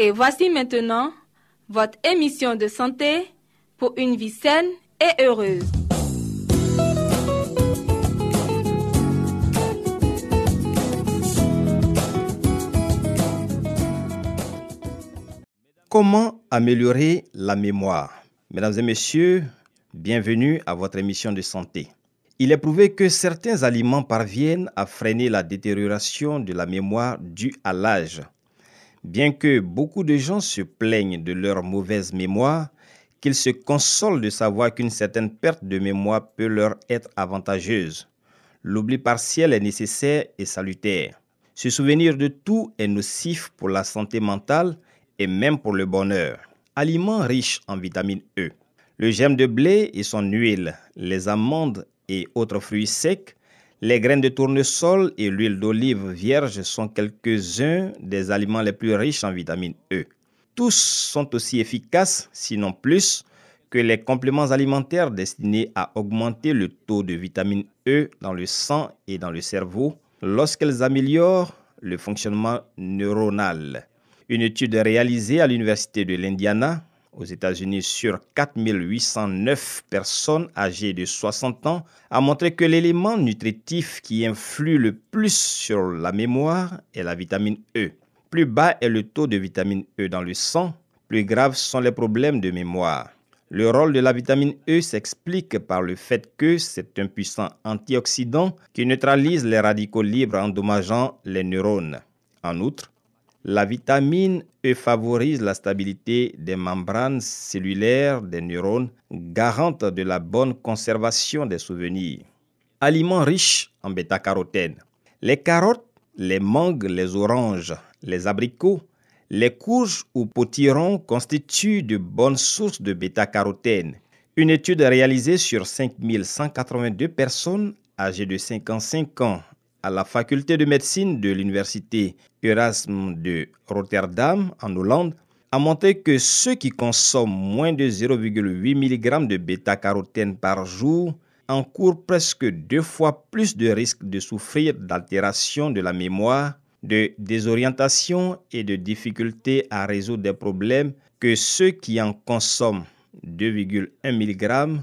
Et voici maintenant votre émission de santé pour une vie saine et heureuse. Comment améliorer la mémoire? Mesdames et messieurs, bienvenue à votre émission de santé. Il est prouvé que certains aliments parviennent à freiner la détérioration de la mémoire due à l'âge. Bien que beaucoup de gens se plaignent de leur mauvaise mémoire, qu'ils se consolent de savoir qu'une certaine perte de mémoire peut leur être avantageuse. L'oubli partiel est nécessaire et salutaire. Se souvenir de tout est nocif pour la santé mentale et même pour le bonheur. Aliments riches en vitamine E. Le germe de blé et son huile, les amandes et autres fruits secs, les graines de tournesol et l'huile d'olive vierge sont quelques-uns des aliments les plus riches en vitamine E. Tous sont aussi efficaces, sinon plus, que les compléments alimentaires destinés à augmenter le taux de vitamine E dans le sang et dans le cerveau lorsqu'elles améliorent le fonctionnement neuronal. Une étude réalisée à l'Université de l'Indiana aux États-Unis sur 4809 personnes âgées de 60 ans a montré que l'élément nutritif qui influe le plus sur la mémoire est la vitamine E. Plus bas est le taux de vitamine E dans le sang, plus graves sont les problèmes de mémoire. Le rôle de la vitamine E s'explique par le fait que c'est un puissant antioxydant qui neutralise les radicaux libres endommageant les neurones. En outre, la vitamine E favorise la stabilité des membranes cellulaires des neurones, garante de la bonne conservation des souvenirs. Aliments riches en bêta-carotène. Les carottes, les mangues, les oranges, les abricots, les courges ou potirons constituent de bonnes sources de bêta-carotène. Une étude réalisée sur 5182 personnes âgées de 55 ans à la faculté de médecine de l'université Erasmus de Rotterdam en Hollande a montré que ceux qui consomment moins de 0,8 mg de bêta-carotène par jour encourent presque deux fois plus de risques de souffrir d'altération de la mémoire, de désorientation et de difficultés à résoudre des problèmes que ceux qui en consomment 2,1 mg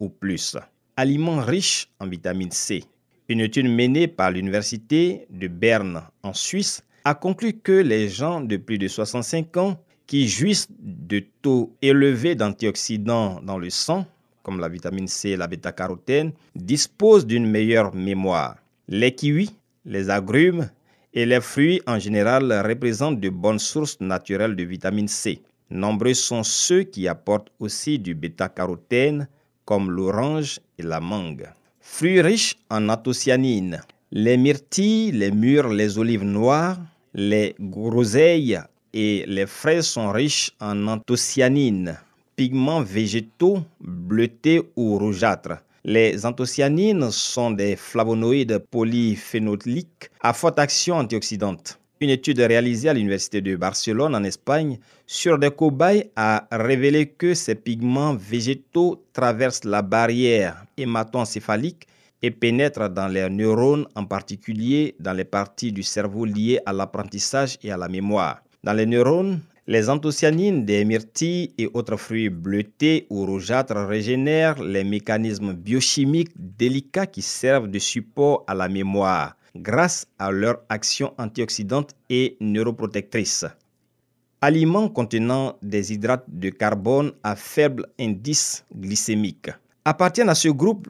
ou plus. Aliments riches en vitamine C. Une étude menée par l'Université de Berne en Suisse a conclu que les gens de plus de 65 ans qui jouissent de taux élevés d'antioxydants dans le sang, comme la vitamine C et la bêta-carotène, disposent d'une meilleure mémoire. Les kiwis, les agrumes et les fruits en général représentent de bonnes sources naturelles de vitamine C. Nombreux sont ceux qui apportent aussi du bêta-carotène, comme l'orange et la mangue. Fruits riches en anthocyanine. Les myrtilles, les mûres, les olives noires, les groseilles et les fraises sont riches en anthocyanine, pigments végétaux bleutés ou rougeâtres. Les anthocyanines sont des flavonoïdes polyphénoliques à forte action antioxydante. Une étude réalisée à l'Université de Barcelone en Espagne sur des cobayes a révélé que ces pigments végétaux traversent la barrière hémato-encéphalique et pénètrent dans les neurones, en particulier dans les parties du cerveau liées à l'apprentissage et à la mémoire. Dans les neurones, les anthocyanines des myrtilles et autres fruits bleutés ou rougeâtres régénèrent les mécanismes biochimiques délicats qui servent de support à la mémoire grâce à leur action antioxydante et neuroprotectrice. Aliments contenant des hydrates de carbone à faible indice glycémique. Appartiennent à ce groupe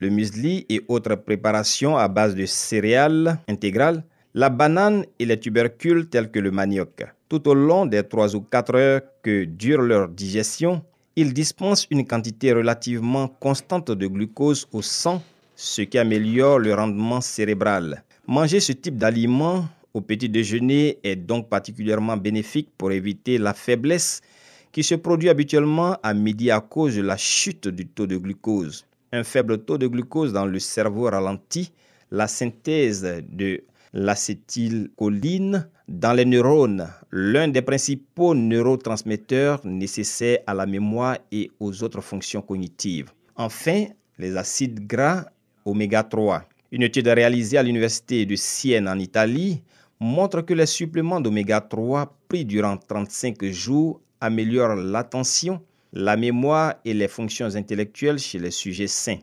le muesli et autres préparations à base de céréales intégrales, la banane et les tubercules tels que le manioc. Tout au long des 3 ou 4 heures que dure leur digestion, ils dispensent une quantité relativement constante de glucose au sang, ce qui améliore le rendement cérébral. Manger ce type d'aliment au petit déjeuner est donc particulièrement bénéfique pour éviter la faiblesse qui se produit habituellement à midi à cause de la chute du taux de glucose. Un faible taux de glucose dans le cerveau ralentit la synthèse de l'acétylcholine dans les neurones, l'un des principaux neurotransmetteurs nécessaires à la mémoire et aux autres fonctions cognitives. Enfin, les acides gras oméga 3. Une étude réalisée à l'université de Sienne en Italie montre que les suppléments d'oméga 3 pris durant 35 jours améliorent l'attention, la mémoire et les fonctions intellectuelles chez les sujets sains.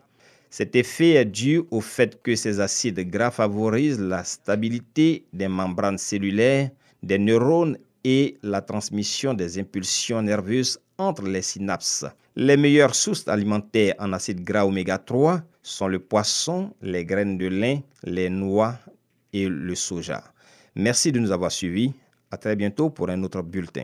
Cet effet est dû au fait que ces acides gras favorisent la stabilité des membranes cellulaires, des neurones et la transmission des impulsions nerveuses entre les synapses. Les meilleures sources alimentaires en acides gras oméga 3 sont le poisson, les graines de lin, les noix et le soja. Merci de nous avoir suivis. À très bientôt pour un autre bulletin.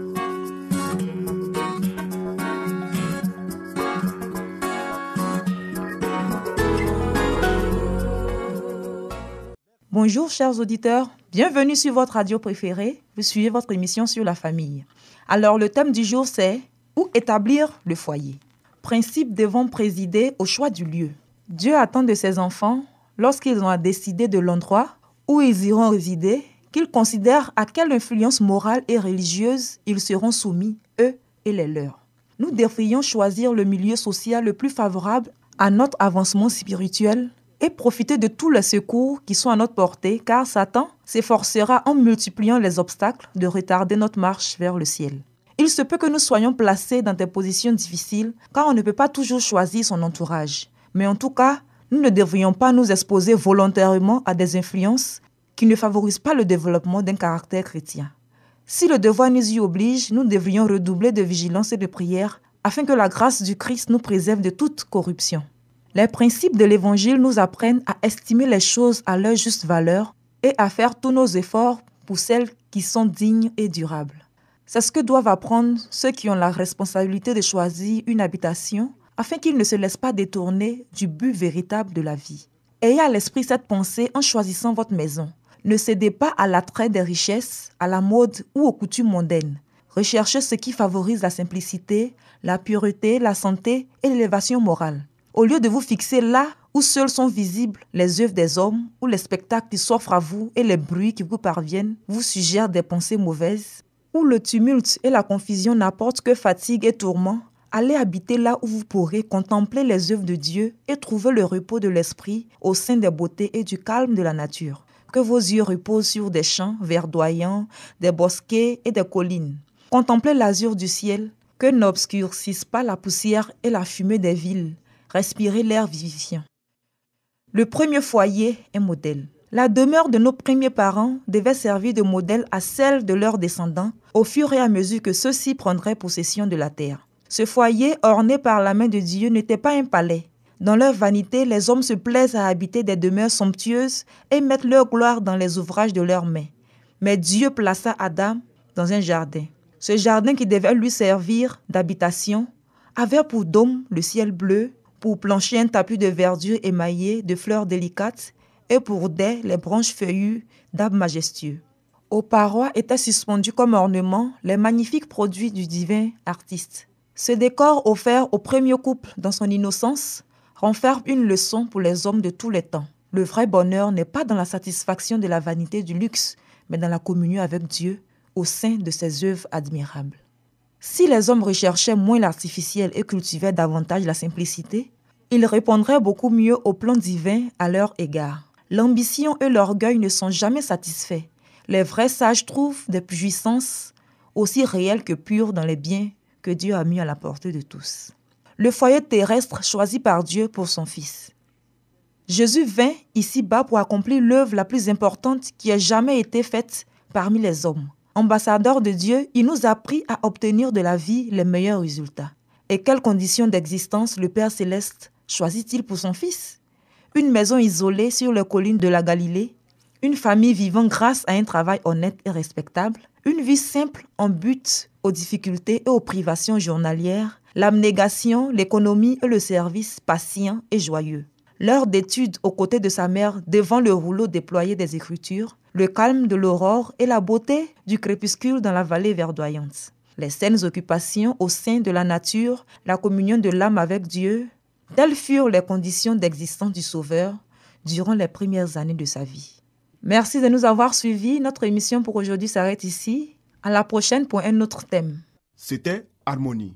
Bonjour chers auditeurs, bienvenue sur votre radio préférée. Vous suivez votre émission sur la famille. Alors le thème du jour c'est où établir le foyer? Principes devant présider au choix du lieu. Dieu attend de ses enfants, lorsqu'ils ont à décider de l'endroit où ils iront résider, qu'ils considèrent à quelle influence morale et religieuse ils seront soumis, eux et les leurs. Nous devrions choisir le milieu social le plus favorable à notre avancement spirituel et profiter de tous les secours qui sont à notre portée, car Satan s'efforcera en multipliant les obstacles de retarder notre marche vers le ciel. Il se peut que nous soyons placés dans des positions difficiles, car on ne peut pas toujours choisir son entourage. Mais en tout cas, nous ne devrions pas nous exposer volontairement à des influences qui ne favorisent pas le développement d'un caractère chrétien. Si le devoir nous y oblige, nous devrions redoubler de vigilance et de prière afin que la grâce du Christ nous préserve de toute corruption. Les principes de l'Évangile nous apprennent à estimer les choses à leur juste valeur et à faire tous nos efforts pour celles qui sont dignes et durables. C'est ce que doivent apprendre ceux qui ont la responsabilité de choisir une habitation afin qu'ils ne se laissent pas détourner du but véritable de la vie. Ayez à l'esprit cette pensée en choisissant votre maison. Ne cédez pas à l'attrait des richesses, à la mode ou aux coutumes mondaines. Recherchez ce qui favorise la simplicité, la pureté, la santé et l'élévation morale. Au lieu de vous fixer là où seuls sont visibles les œuvres des hommes, ou les spectacles qui s'offrent à vous et les bruits qui vous parviennent vous suggèrent des pensées mauvaises, où le tumulte et la confusion n'apportent que fatigue et tourment, allez habiter là où vous pourrez contempler les œuvres de Dieu et trouver le repos de l'esprit au sein des beautés et du calme de la nature. Que vos yeux reposent sur des champs verdoyants, des bosquets et des collines. Contemplez l'azur du ciel, que n'obscurcissent pas la poussière et la fumée des villes respirer l'air vivifiant. Le premier foyer est modèle. La demeure de nos premiers parents devait servir de modèle à celle de leurs descendants au fur et à mesure que ceux-ci prendraient possession de la terre. Ce foyer orné par la main de Dieu n'était pas un palais. Dans leur vanité, les hommes se plaisent à habiter des demeures somptueuses et mettent leur gloire dans les ouvrages de leurs mains. Mais Dieu plaça Adam dans un jardin. Ce jardin qui devait lui servir d'habitation avait pour dôme le ciel bleu pour plancher un tapis de verdure émaillé de fleurs délicates et pour dais les branches feuillues d'arbres majestueux. Aux parois étaient suspendus comme ornements les magnifiques produits du divin artiste. Ce décor offert au premier couple dans son innocence renferme une leçon pour les hommes de tous les temps. Le vrai bonheur n'est pas dans la satisfaction de la vanité du luxe, mais dans la communion avec Dieu, au sein de ses œuvres admirables. Si les hommes recherchaient moins l'artificiel et cultivaient davantage la simplicité, ils répondraient beaucoup mieux au plan divin à leur égard. L'ambition et l'orgueil ne sont jamais satisfaits. Les vrais sages trouvent des puissances aussi réelles que pures dans les biens que Dieu a mis à la portée de tous. Le foyer terrestre choisi par Dieu pour son Fils. Jésus vint ici-bas pour accomplir l'œuvre la plus importante qui ait jamais été faite parmi les hommes. Ambassadeur de Dieu, il nous a appris à obtenir de la vie les meilleurs résultats. Et quelles conditions d'existence le Père céleste choisit-il pour son Fils? Une maison isolée sur les collines de la Galilée, une famille vivant grâce à un travail honnête et respectable, une vie simple en but aux difficultés et aux privations journalières, l'abnégation, l'économie et le service patient et joyeux? L'heure d'étude aux côtés de sa mère devant le rouleau déployé des Écritures, le calme de l'aurore et la beauté du crépuscule dans la vallée verdoyante. Les saines occupations au sein de la nature, la communion de l'âme avec Dieu, telles furent les conditions d'existence du Sauveur durant les premières années de sa vie. Merci de nous avoir suivis. Notre émission pour aujourd'hui s'arrête ici. À la prochaine pour un autre thème. C'était Harmonie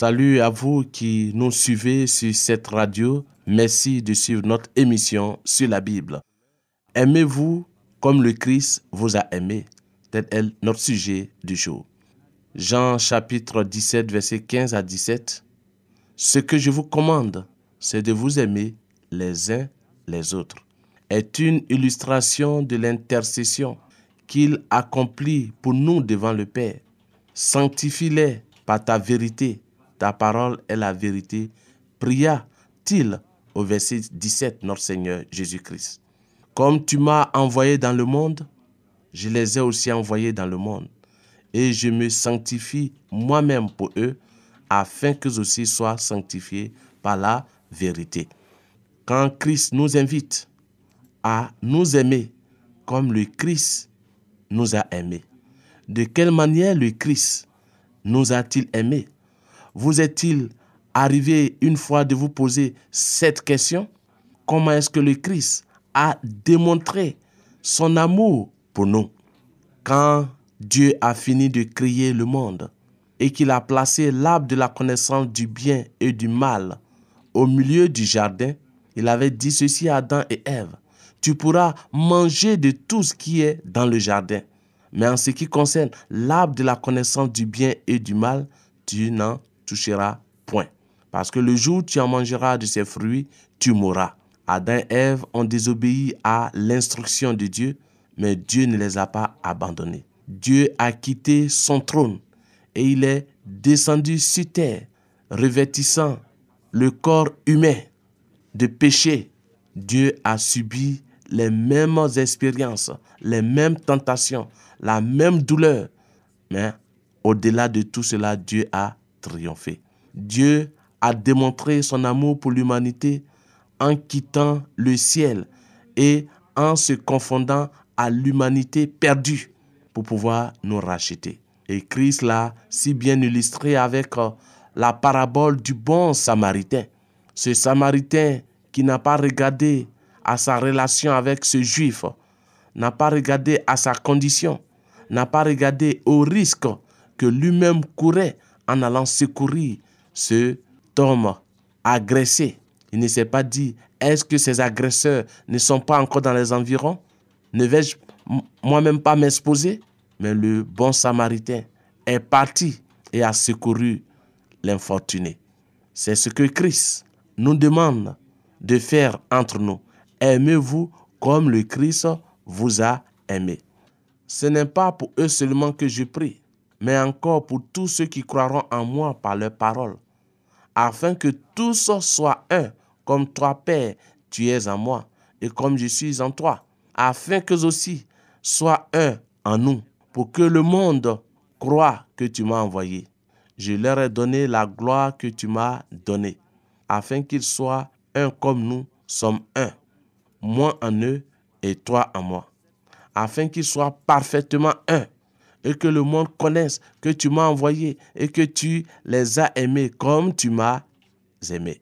Salut à vous qui nous suivez sur cette radio. Merci de suivre notre émission sur la Bible. Aimez-vous comme le Christ vous a aimé? Tel est notre sujet du jour. Jean chapitre 17, verset 15 à 17. Ce que je vous commande, c'est de vous aimer les uns les autres. Est une illustration de l'intercession qu'il accomplit pour nous devant le Père. Sanctifie-les par ta vérité ta parole est la vérité, pria-t-il au verset 17, notre Seigneur Jésus-Christ. Comme tu m'as envoyé dans le monde, je les ai aussi envoyés dans le monde. Et je me sanctifie moi-même pour eux, afin qu'eux aussi soient sanctifiés par la vérité. Quand Christ nous invite à nous aimer comme le Christ nous a aimés, de quelle manière le Christ nous a-t-il aimés? Vous est-il arrivé une fois de vous poser cette question? Comment est-ce que le Christ a démontré son amour pour nous? Quand Dieu a fini de créer le monde et qu'il a placé l'arbre de la connaissance du bien et du mal au milieu du jardin, il avait dit ceci à Adam et Ève. Tu pourras manger de tout ce qui est dans le jardin. Mais en ce qui concerne l'arbre de la connaissance du bien et du mal, tu n'en toucheras point. Parce que le jour où tu en mangeras de ses fruits, tu mourras. Adam et Ève ont désobéi à l'instruction de Dieu, mais Dieu ne les a pas abandonnés. Dieu a quitté son trône et il est descendu sur terre, revêtissant le corps humain de péché. Dieu a subi les mêmes expériences, les mêmes tentations, la même douleur. Mais au-delà de tout cela, Dieu a triomphé. Dieu a démontré son amour pour l'humanité en quittant le ciel et en se confondant à l'humanité perdue pour pouvoir nous racheter. Et Christ l'a si bien illustré avec euh, la parabole du bon samaritain. Ce samaritain qui n'a pas regardé à sa relation avec ce juif, n'a pas regardé à sa condition, n'a pas regardé au risque que lui-même courait en allant secourir ce homme agressé. Il ne s'est pas dit, est-ce que ces agresseurs ne sont pas encore dans les environs? Ne vais-je moi-même pas m'exposer? Mais le bon samaritain est parti et a secouru l'infortuné. C'est ce que Christ nous demande de faire entre nous. Aimez-vous comme le Christ vous a aimé. Ce n'est pas pour eux seulement que je prie, mais encore pour tous ceux qui croiront en moi par leur parole, afin que tous soient un, comme toi, Père, tu es en moi, et comme je suis en toi, afin que aussi soient un en nous, pour que le monde croit que tu m'as envoyé. Je leur ai donné la gloire que tu m'as donnée, afin qu'ils soient un comme nous sommes un, moi en eux et toi en moi, afin qu'ils soient parfaitement un, et que le monde connaisse que tu m'as envoyé et que tu les as aimés comme tu m'as aimé.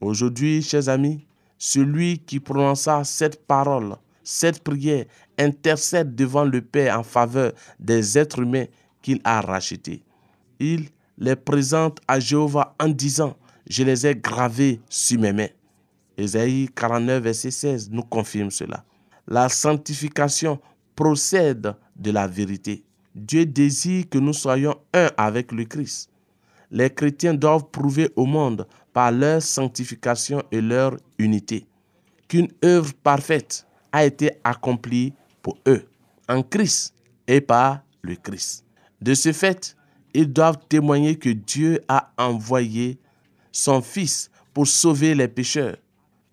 Aujourd'hui, chers amis, celui qui prononça cette parole, cette prière, intercède devant le Père en faveur des êtres humains qu'il a rachetés. Il les présente à Jéhovah en disant, je les ai gravés sur mes mains. Ésaïe 49, verset 16 nous confirme cela. La sanctification procède de la vérité. Dieu désire que nous soyons un avec le Christ. Les chrétiens doivent prouver au monde par leur sanctification et leur unité qu'une œuvre parfaite a été accomplie pour eux en Christ et par le Christ. De ce fait, ils doivent témoigner que Dieu a envoyé son Fils pour sauver les pécheurs.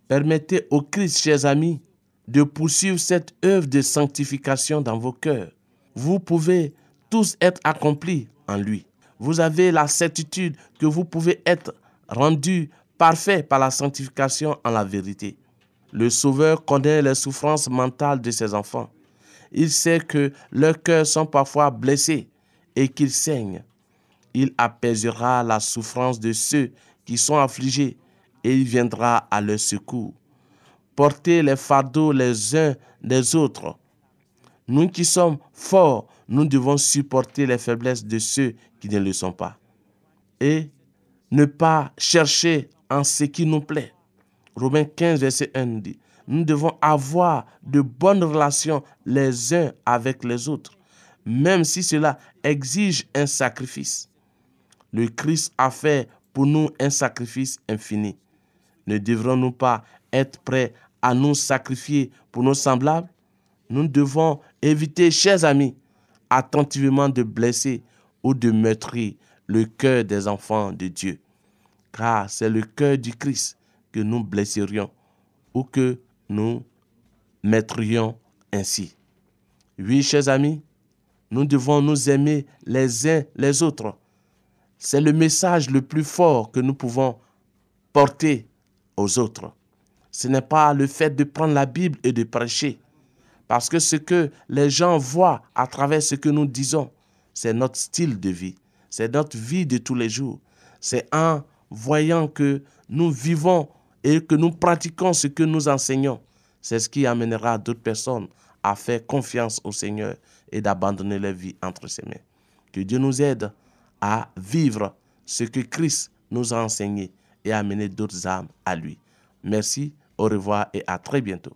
Permettez au Christ, chers amis, de poursuivre cette œuvre de sanctification dans vos cœurs. Vous pouvez tous être accomplis en lui. Vous avez la certitude que vous pouvez être rendus parfaits par la sanctification en la vérité. Le Sauveur connaît les souffrances mentales de ses enfants. Il sait que leurs cœurs sont parfois blessés et qu'ils saignent. Il apaisera la souffrance de ceux qui sont affligés et il viendra à leur secours. Portez les fardeaux les uns des autres. Nous qui sommes forts, nous devons supporter les faiblesses de ceux qui ne le sont pas. Et ne pas chercher en ce qui nous plaît. Romains 15, verset 1 dit, nous devons avoir de bonnes relations les uns avec les autres, même si cela exige un sacrifice. Le Christ a fait pour nous un sacrifice infini. Ne devrons-nous pas être prêts à nous sacrifier pour nos semblables? Nous devons éviter, chers amis, attentivement de blesser ou de meurtrir le cœur des enfants de Dieu. Car c'est le cœur du Christ que nous blesserions ou que nous mettrions ainsi. Oui, chers amis, nous devons nous aimer les uns les autres. C'est le message le plus fort que nous pouvons porter aux autres. Ce n'est pas le fait de prendre la Bible et de prêcher. Parce que ce que les gens voient à travers ce que nous disons, c'est notre style de vie. C'est notre vie de tous les jours. C'est en voyant que nous vivons et que nous pratiquons ce que nous enseignons. C'est ce qui amènera d'autres personnes à faire confiance au Seigneur et d'abandonner leur vie entre ses mains. Que Dieu nous aide à vivre ce que Christ nous a enseigné et à amener d'autres âmes à lui. Merci, au revoir et à très bientôt.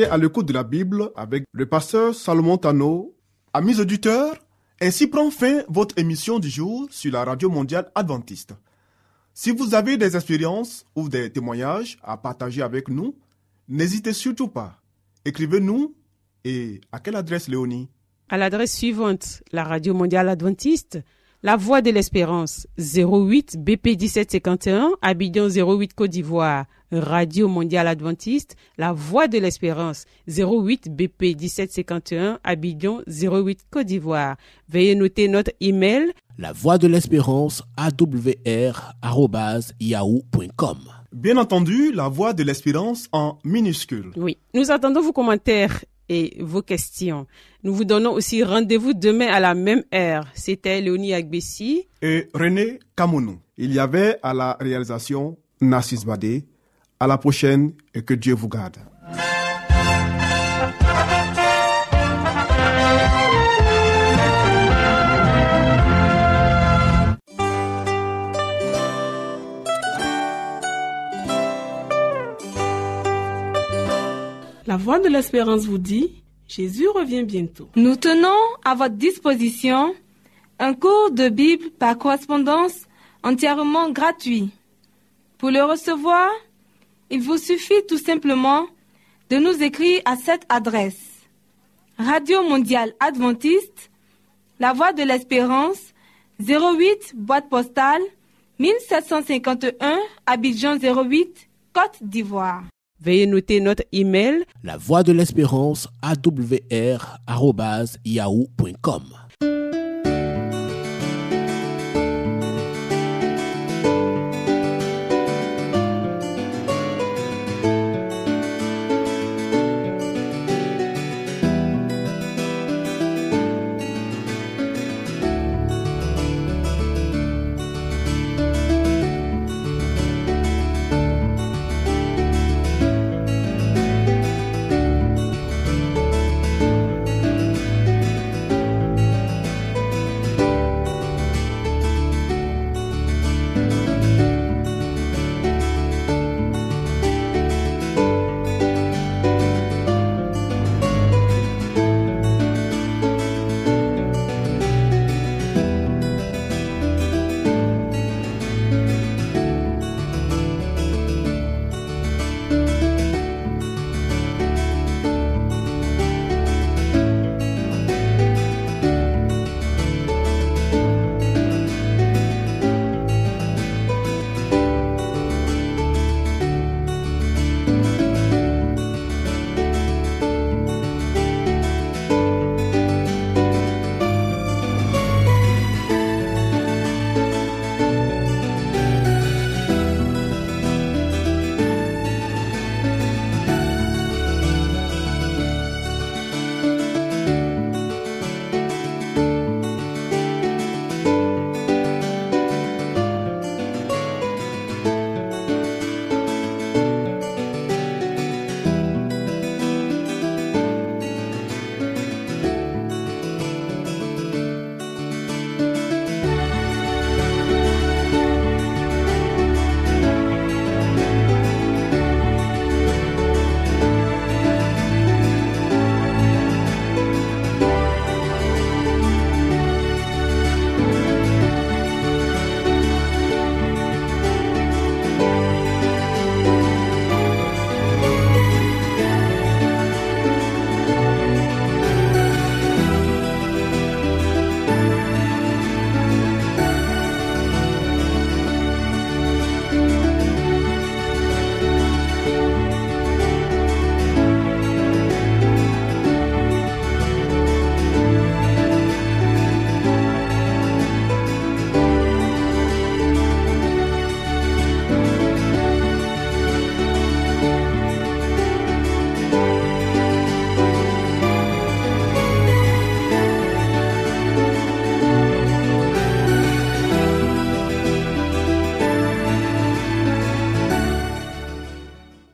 À l'écoute de la Bible avec le pasteur Salomon Tano. Amis auditeurs, ainsi prend fin votre émission du jour sur la radio mondiale adventiste. Si vous avez des expériences ou des témoignages à partager avec nous, n'hésitez surtout pas. Écrivez-nous et à quelle adresse Léonie? À l'adresse suivante, la radio mondiale adventiste, la Voix de l'Espérance, 08 BP 1751, Abidjan 08 Côte d'Ivoire. Radio Mondiale Adventiste, La Voix de l'Espérance, 08 BP 1751, Abidjan 08 Côte d'Ivoire. Veuillez noter notre email. La Voix de l'Espérance, awr.yahoo.com. Bien entendu, La Voix de l'Espérance en minuscule. Oui. Nous attendons vos commentaires et vos questions. Nous vous donnons aussi rendez-vous demain à la même heure. C'était Léonie Agbessi et René Kamounou. Il y avait à la réalisation Nassis Badé. À la prochaine et que Dieu vous garde. La Voix de l'Espérance vous dit, Jésus revient bientôt. Nous tenons à votre disposition un cours de Bible par correspondance entièrement gratuit. Pour le recevoir, il vous suffit tout simplement de nous écrire à cette adresse. Radio Mondiale Adventiste, La Voix de l'Espérance, 08 boîte postale 1751 Abidjan 08 Côte d'Ivoire. Veuillez noter notre email La voix de l'espérance awr@yahoo.com.